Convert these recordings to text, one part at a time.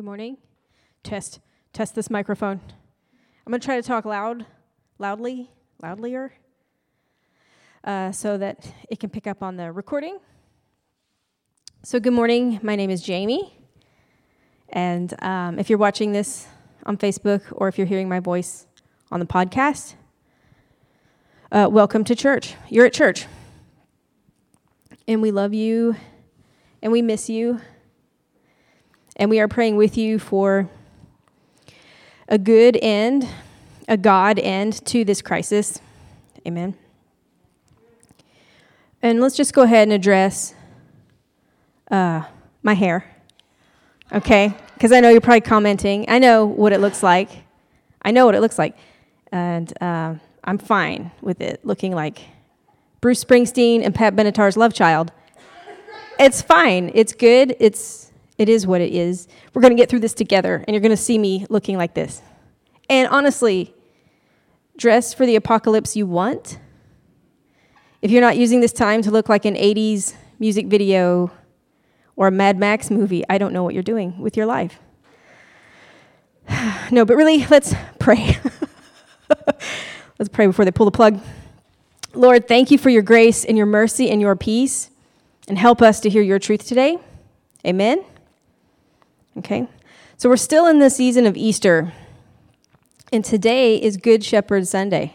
Good morning. Test, test this microphone. I'm going to try to talk loud, loudly, loudlier, uh, so that it can pick up on the recording. So, good morning. My name is Jamie. And um, if you're watching this on Facebook or if you're hearing my voice on the podcast, uh, welcome to church. You're at church. And we love you and we miss you. And we are praying with you for a good end, a God end to this crisis. Amen. And let's just go ahead and address uh, my hair. Okay? Because I know you're probably commenting. I know what it looks like. I know what it looks like. And uh, I'm fine with it looking like Bruce Springsteen and Pat Benatar's love child. It's fine. It's good. It's it is what it is. We're going to get through this together, and you're going to see me looking like this. And honestly, dress for the apocalypse you want. If you're not using this time to look like an 80s music video or a Mad Max movie, I don't know what you're doing with your life. no, but really, let's pray. let's pray before they pull the plug. Lord, thank you for your grace and your mercy and your peace, and help us to hear your truth today. Amen. Okay? So we're still in the season of Easter, and today is Good Shepherd Sunday.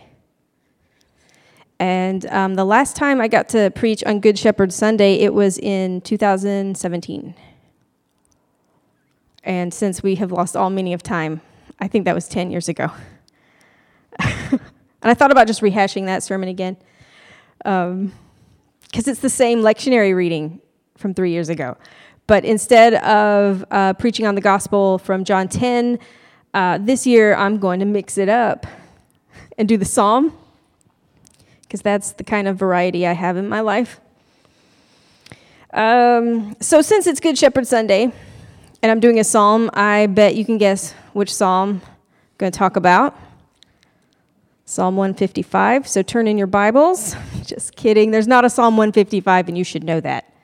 And um, the last time I got to preach on Good Shepherd Sunday, it was in 2017. And since we have lost all meaning of time, I think that was 10 years ago. and I thought about just rehashing that sermon again because um, it's the same lectionary reading from three years ago. But instead of uh, preaching on the gospel from John 10, uh, this year I'm going to mix it up and do the psalm, because that's the kind of variety I have in my life. Um, so, since it's Good Shepherd Sunday and I'm doing a psalm, I bet you can guess which psalm I'm going to talk about. Psalm 155. So, turn in your Bibles. Just kidding. There's not a Psalm 155, and you should know that.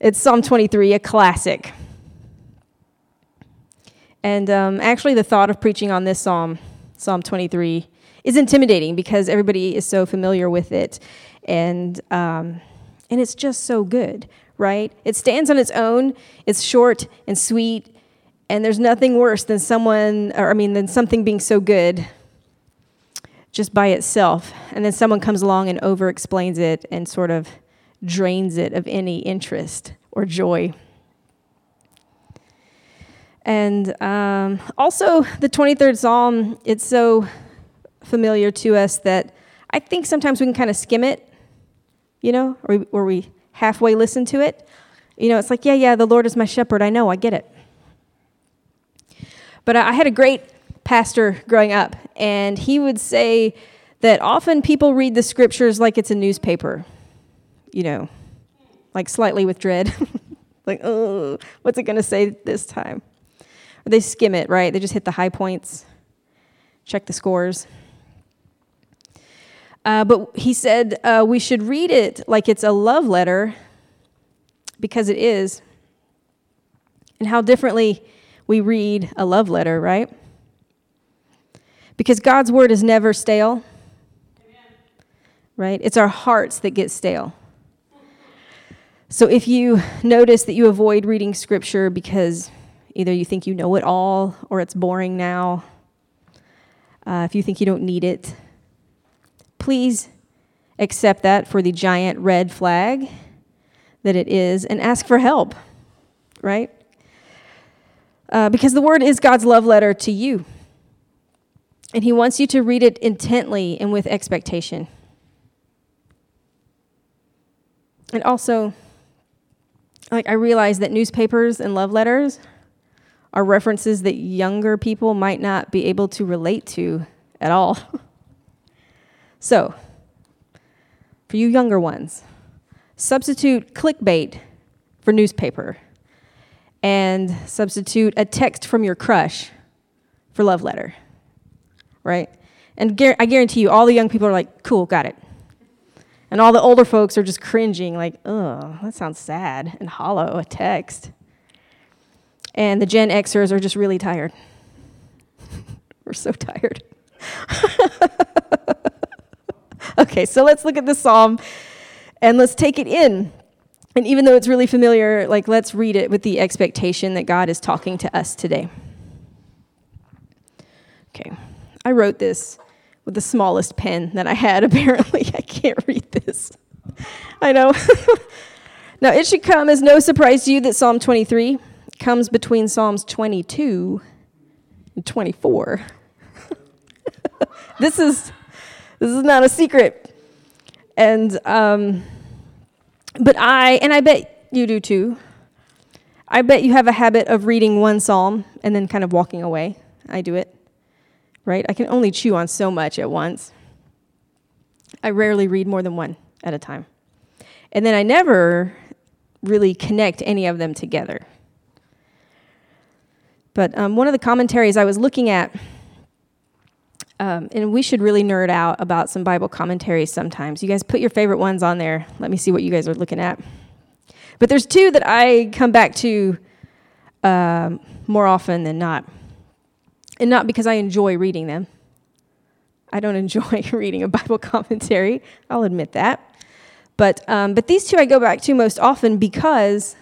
It's Psalm 23, a classic. And um, actually, the thought of preaching on this psalm, Psalm 23, is intimidating because everybody is so familiar with it. And, um, and it's just so good, right? It stands on its own, it's short and sweet, and there's nothing worse than someone, or I mean, than something being so good just by itself. And then someone comes along and over explains it and sort of drains it of any interest or joy. And um, also, the 23rd Psalm, it's so familiar to us that I think sometimes we can kind of skim it, you know, or, or we halfway listen to it. You know, it's like, yeah, yeah, the Lord is my shepherd. I know, I get it. But I had a great pastor growing up, and he would say that often people read the scriptures like it's a newspaper you know, like slightly with dread. like, oh, what's it going to say this time? Or they skim it, right? They just hit the high points, check the scores. Uh, but he said uh, we should read it like it's a love letter because it is. And how differently we read a love letter, right? Because God's word is never stale, Amen. right? It's our hearts that get stale. So if you notice that you avoid reading scripture because either you think you know it all or it's boring now, uh, if you think you don't need it, please accept that for the giant red flag that it is and ask for help, right? Uh, because the word is God's love letter to you. And he wants you to read it intently and with expectation. And also, like I realize that newspapers and love letters are references that younger people might not be able to relate to at all. so, for you younger ones, substitute clickbait for newspaper and substitute a text from your crush for love letter. Right? And I guarantee you, all the young people are like, cool, got it. And all the older folks are just cringing, like, oh, that sounds sad and hollow, a text. And the Gen Xers are just really tired. We're so tired. okay, so let's look at the psalm and let's take it in. And even though it's really familiar, like let's read it with the expectation that God is talking to us today. Okay. I wrote this with the smallest pen that I had, apparently. I can't read this. I know. now, it should come as no surprise to you that Psalm 23 comes between Psalms 22 and 24. this is this is not a secret. And um, but I and I bet you do too. I bet you have a habit of reading one psalm and then kind of walking away. I do it. Right? I can only chew on so much at once. I rarely read more than one at a time. And then I never really connect any of them together. But um, one of the commentaries I was looking at, um, and we should really nerd out about some Bible commentaries sometimes. You guys put your favorite ones on there. Let me see what you guys are looking at. But there's two that I come back to um, more often than not. And not because I enjoy reading them. I don't enjoy reading a Bible commentary, I'll admit that. But, um, but these two I go back to most often because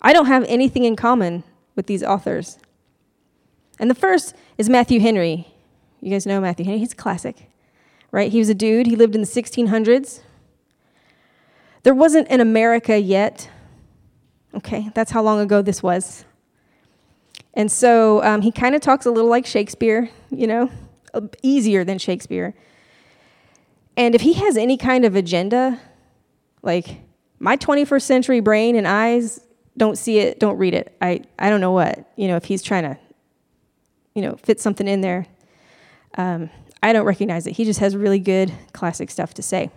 I don't have anything in common with these authors. And the first is Matthew Henry. You guys know Matthew Henry, he's a classic, right? He was a dude, he lived in the 1600s. There wasn't an America yet. Okay, that's how long ago this was. And so um, he kind of talks a little like Shakespeare, you know, easier than Shakespeare. And if he has any kind of agenda, like my 21st century brain and eyes don't see it, don't read it. I, I don't know what, you know, if he's trying to, you know, fit something in there. Um, I don't recognize it. He just has really good classic stuff to say.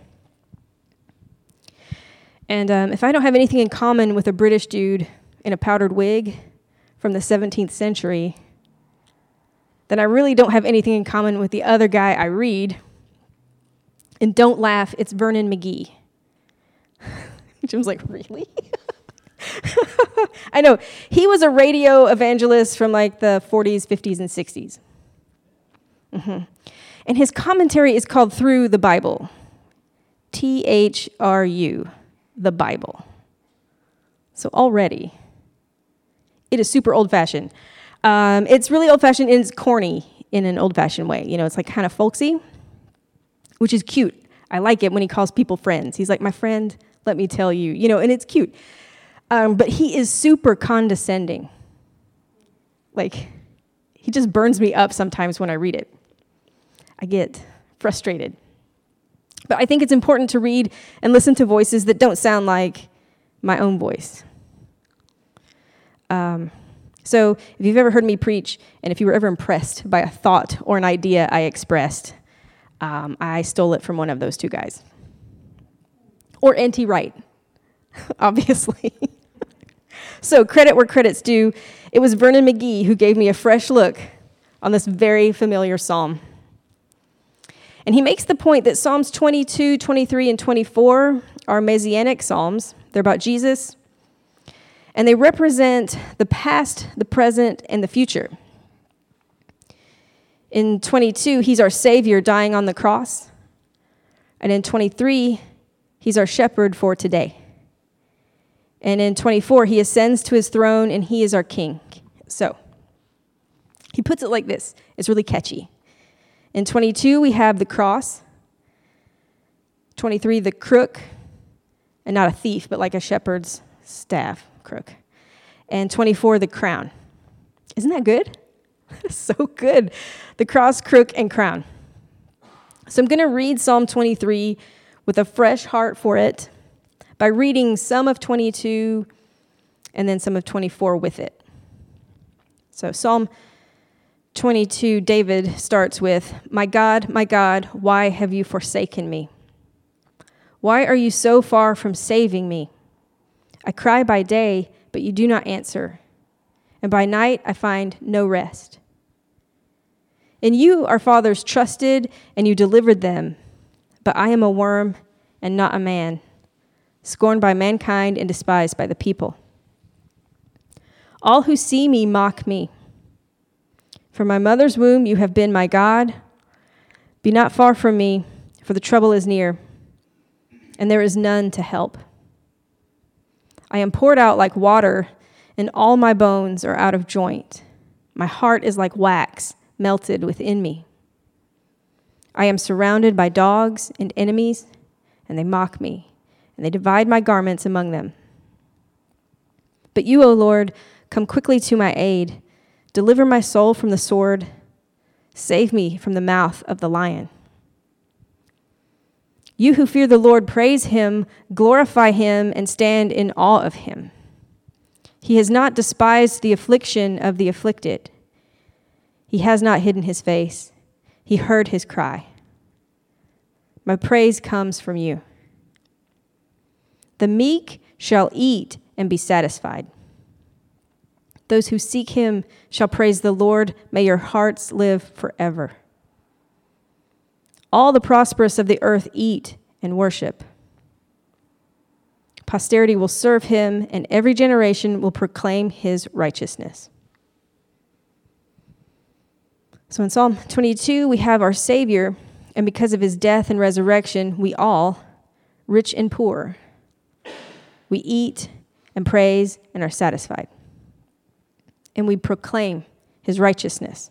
And um, if I don't have anything in common with a British dude in a powdered wig from the 17th century, then I really don't have anything in common with the other guy I read. And don't laugh, it's Vernon McGee. Jim's like, really? I know. He was a radio evangelist from like the 40s, 50s, and 60s. Mm-hmm. And his commentary is called Through the Bible. T H R U, the Bible. So already, it is super old fashioned. Um, it's really old fashioned and it's corny in an old fashioned way. You know, it's like kind of folksy, which is cute. I like it when he calls people friends. He's like, my friend, let me tell you, you know, and it's cute. Um, but he is super condescending. Like, he just burns me up sometimes when I read it. I get frustrated. But I think it's important to read and listen to voices that don't sound like my own voice. Um, so, if you've ever heard me preach, and if you were ever impressed by a thought or an idea I expressed, um, I stole it from one of those two guys. Or N.T. Wright, obviously. So, credit where credit's due. It was Vernon McGee who gave me a fresh look on this very familiar psalm. And he makes the point that Psalms 22, 23, and 24 are messianic psalms. They're about Jesus, and they represent the past, the present, and the future. In 22, he's our Savior dying on the cross. And in 23, he's our shepherd for today. And in 24, he ascends to his throne and he is our king. So, he puts it like this it's really catchy. In 22, we have the cross. 23, the crook, and not a thief, but like a shepherd's staff crook. And 24, the crown. Isn't that good? so good. The cross, crook, and crown. So I'm going to read Psalm 23 with a fresh heart for it by reading some of 22 and then some of 24 with it. So, Psalm 22, David starts with, My God, my God, why have you forsaken me? Why are you so far from saving me? I cry by day, but you do not answer, and by night I find no rest. In you our fathers trusted, and you delivered them, but I am a worm and not a man scorned by mankind and despised by the people. All who see me mock me. From my mother's womb you have been my God. Be not far from me, for the trouble is near, and there is none to help. I am poured out like water, and all my bones are out of joint. My heart is like wax melted within me. I am surrounded by dogs and enemies, and they mock me, and they divide my garments among them. But you, O Lord, come quickly to my aid. Deliver my soul from the sword. Save me from the mouth of the lion. You who fear the Lord, praise him, glorify him, and stand in awe of him. He has not despised the affliction of the afflicted. He has not hidden his face. He heard his cry. My praise comes from you. The meek shall eat and be satisfied. Those who seek him shall praise the Lord. May your hearts live forever. All the prosperous of the earth eat and worship. Posterity will serve him, and every generation will proclaim his righteousness. So in Psalm 22, we have our Savior, and because of his death and resurrection, we all, rich and poor, we eat and praise and are satisfied. And we proclaim his righteousness.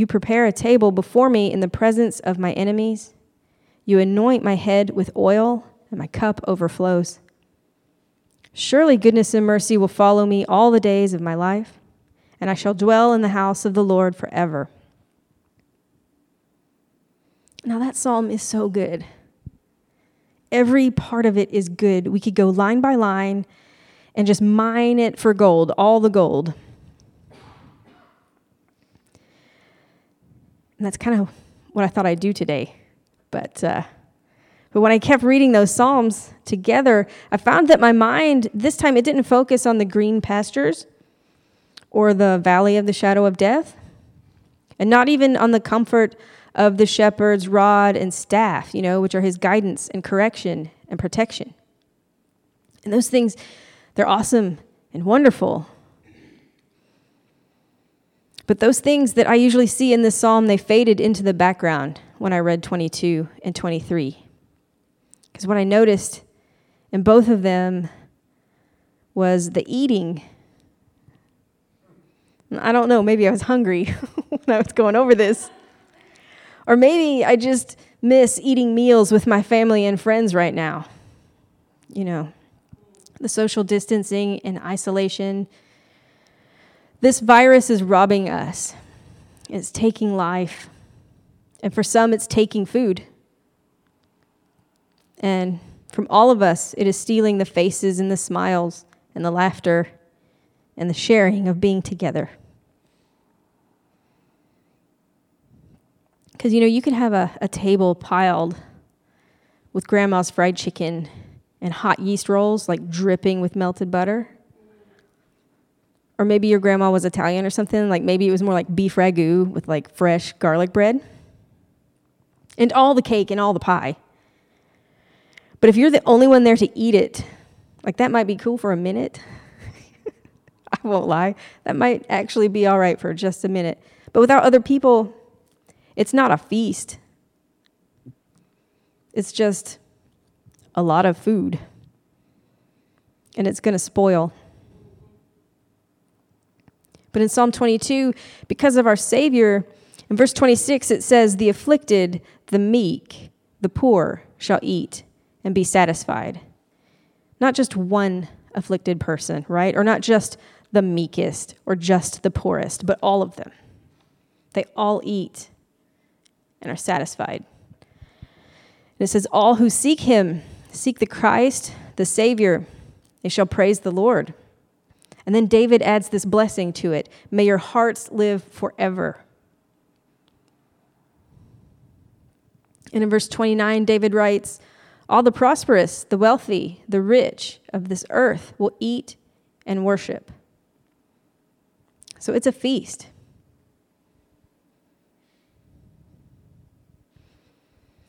You prepare a table before me in the presence of my enemies. You anoint my head with oil, and my cup overflows. Surely goodness and mercy will follow me all the days of my life, and I shall dwell in the house of the Lord forever. Now, that psalm is so good. Every part of it is good. We could go line by line and just mine it for gold, all the gold. And that's kind of what I thought I'd do today. But, uh, but when I kept reading those Psalms together, I found that my mind, this time, it didn't focus on the green pastures or the valley of the shadow of death, and not even on the comfort of the shepherd's rod and staff, you know, which are his guidance and correction and protection. And those things, they're awesome and wonderful. But those things that I usually see in this psalm, they faded into the background when I read 22 and 23. Because what I noticed in both of them was the eating. I don't know, maybe I was hungry when I was going over this. Or maybe I just miss eating meals with my family and friends right now. You know, the social distancing and isolation this virus is robbing us, it's taking life. And for some, it's taking food. And from all of us, it is stealing the faces and the smiles and the laughter and the sharing of being together. Because, you know, you can have a, a table piled with grandma's fried chicken and hot yeast rolls, like dripping with melted butter or maybe your grandma was Italian or something, like maybe it was more like beef ragu with like fresh garlic bread. And all the cake and all the pie. But if you're the only one there to eat it, like that might be cool for a minute. I won't lie. That might actually be all right for just a minute. But without other people, it's not a feast. It's just a lot of food. And it's going to spoil. But in Psalm 22, because of our Savior, in verse 26, it says, The afflicted, the meek, the poor shall eat and be satisfied. Not just one afflicted person, right? Or not just the meekest or just the poorest, but all of them. They all eat and are satisfied. And it says, All who seek him, seek the Christ, the Savior, they shall praise the Lord. And then David adds this blessing to it May your hearts live forever. And in verse 29, David writes, All the prosperous, the wealthy, the rich of this earth will eat and worship. So it's a feast.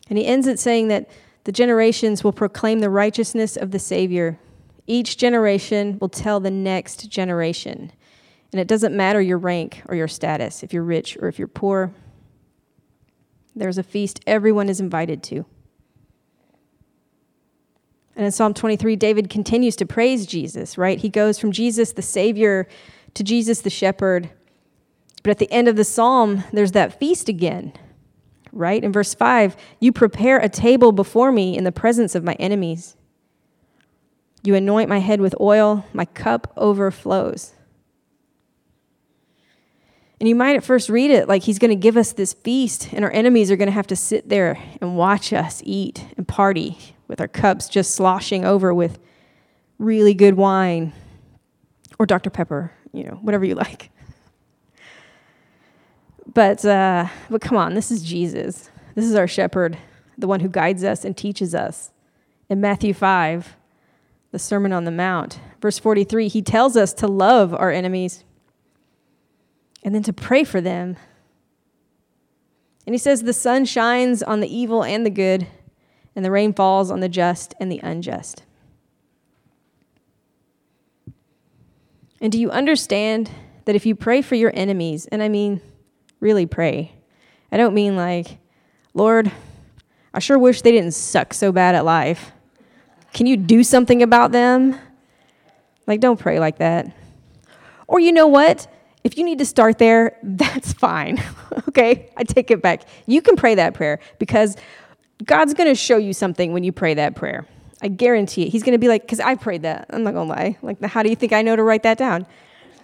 And he ends it saying that the generations will proclaim the righteousness of the Savior. Each generation will tell the next generation. And it doesn't matter your rank or your status, if you're rich or if you're poor. There's a feast everyone is invited to. And in Psalm 23, David continues to praise Jesus, right? He goes from Jesus the Savior to Jesus the Shepherd. But at the end of the psalm, there's that feast again, right? In verse 5, you prepare a table before me in the presence of my enemies. You anoint my head with oil, my cup overflows. And you might at first read it like he's going to give us this feast, and our enemies are going to have to sit there and watch us eat and party with our cups just sloshing over with really good wine or Dr. Pepper, you know, whatever you like. But, uh, but come on, this is Jesus. This is our shepherd, the one who guides us and teaches us. In Matthew 5, the Sermon on the Mount, verse 43, he tells us to love our enemies and then to pray for them. And he says, The sun shines on the evil and the good, and the rain falls on the just and the unjust. And do you understand that if you pray for your enemies, and I mean really pray, I don't mean like, Lord, I sure wish they didn't suck so bad at life. Can you do something about them? Like, don't pray like that. Or you know what? If you need to start there, that's fine. okay? I take it back. You can pray that prayer because God's going to show you something when you pray that prayer. I guarantee it. He's going to be like, because I prayed that. I'm not going to lie. Like, how do you think I know to write that down?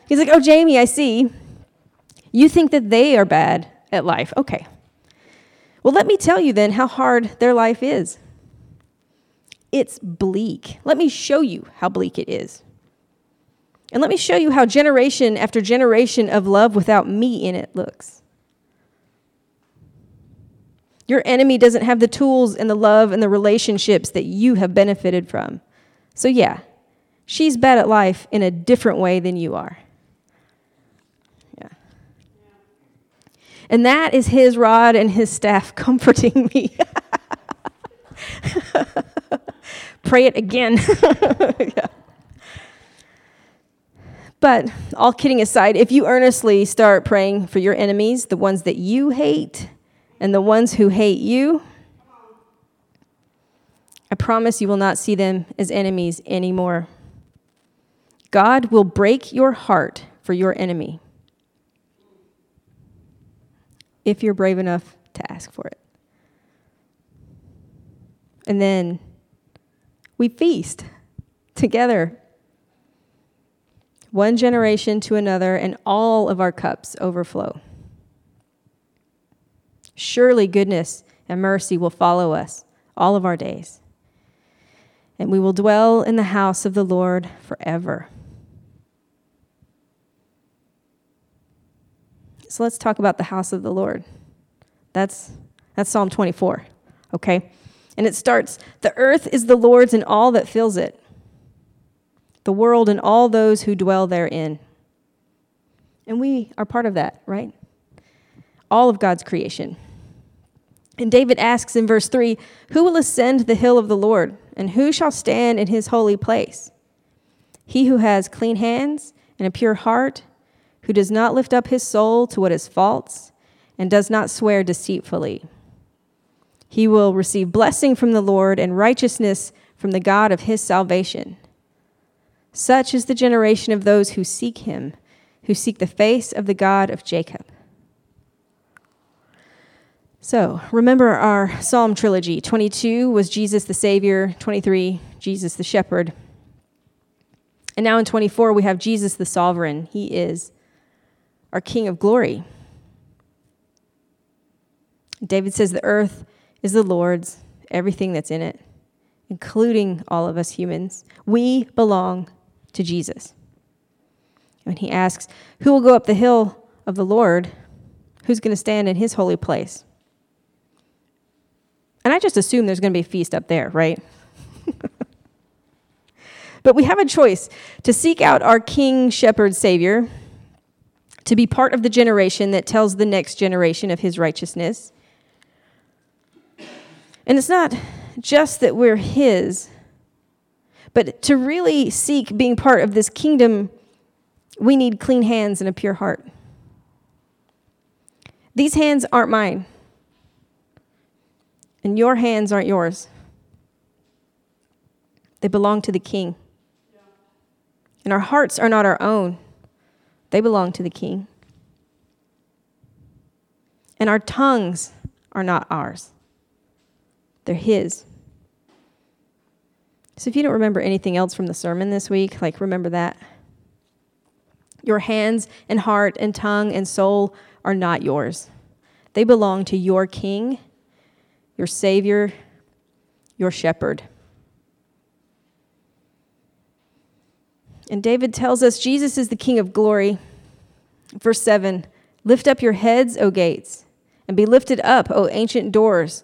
He's like, oh, Jamie, I see. You think that they are bad at life. Okay. Well, let me tell you then how hard their life is. It's bleak. Let me show you how bleak it is. And let me show you how generation after generation of love without me in it looks. Your enemy doesn't have the tools and the love and the relationships that you have benefited from. So, yeah, she's bad at life in a different way than you are. Yeah. And that is his rod and his staff comforting me. Pray it again. yeah. But all kidding aside, if you earnestly start praying for your enemies, the ones that you hate and the ones who hate you, I promise you will not see them as enemies anymore. God will break your heart for your enemy if you're brave enough to ask for it. And then we feast together one generation to another, and all of our cups overflow. Surely goodness and mercy will follow us all of our days, and we will dwell in the house of the Lord forever. So let's talk about the house of the Lord. That's, that's Psalm 24, okay? And it starts The earth is the Lord's and all that fills it the world and all those who dwell therein. And we are part of that, right? All of God's creation. And David asks in verse 3 Who will ascend the hill of the Lord, and who shall stand in his holy place? He who has clean hands and a pure heart, who does not lift up his soul to what is false, and does not swear deceitfully. He will receive blessing from the Lord and righteousness from the God of his salvation. Such is the generation of those who seek him, who seek the face of the God of Jacob. So, remember our Psalm trilogy. 22 was Jesus the Savior, 23, Jesus the Shepherd. And now in 24, we have Jesus the Sovereign. He is our King of glory. David says the earth is the Lord's, everything that's in it, including all of us humans. We belong to Jesus. When he asks, Who will go up the hill of the Lord? Who's going to stand in his holy place? And I just assume there's going to be a feast up there, right? but we have a choice to seek out our King, Shepherd, Savior, to be part of the generation that tells the next generation of his righteousness. And it's not just that we're his, but to really seek being part of this kingdom, we need clean hands and a pure heart. These hands aren't mine, and your hands aren't yours. They belong to the king. And our hearts are not our own, they belong to the king. And our tongues are not ours, they're his. So if you don't remember anything else from the sermon this week, like remember that. Your hands and heart and tongue and soul are not yours. They belong to your king, your savior, your shepherd. And David tells us Jesus is the king of glory. Verse 7 Lift up your heads, O gates, and be lifted up, O ancient doors,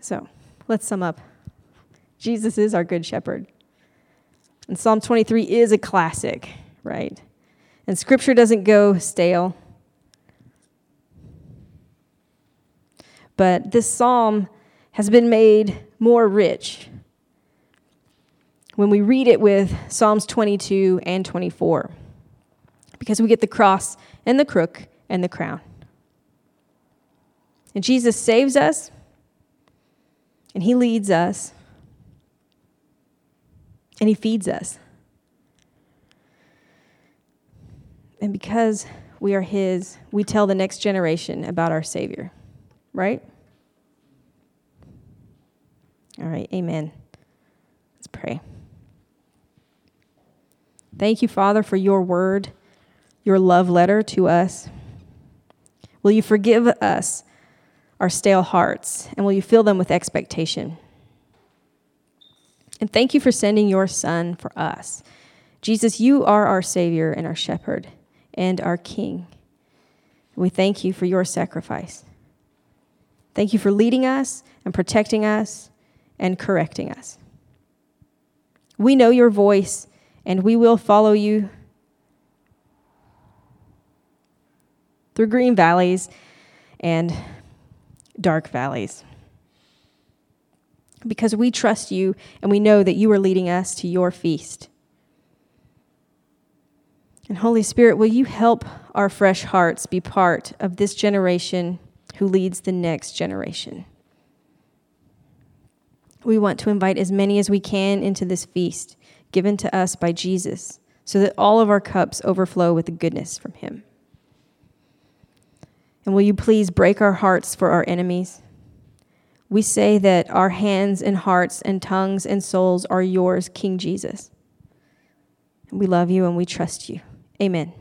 So, Let's sum up. Jesus is our good shepherd. And Psalm 23 is a classic, right? And scripture doesn't go stale. But this psalm has been made more rich when we read it with Psalms 22 and 24, because we get the cross and the crook and the crown. And Jesus saves us and He leads us, and He feeds us. And because we are His, we tell the next generation about our Savior, right? All right, amen. Let's pray. Thank you, Father, for your word, your love letter to us. Will you forgive us our stale hearts, and will you fill them with expectation? And thank you for sending your Son for us. Jesus, you are our Savior and our Shepherd and our King. We thank you for your sacrifice. Thank you for leading us and protecting us and correcting us. We know your voice and we will follow you through green valleys and dark valleys. Because we trust you and we know that you are leading us to your feast. And Holy Spirit, will you help our fresh hearts be part of this generation who leads the next generation? We want to invite as many as we can into this feast given to us by Jesus so that all of our cups overflow with the goodness from him. And will you please break our hearts for our enemies? We say that our hands and hearts and tongues and souls are yours, King Jesus. We love you and we trust you. Amen.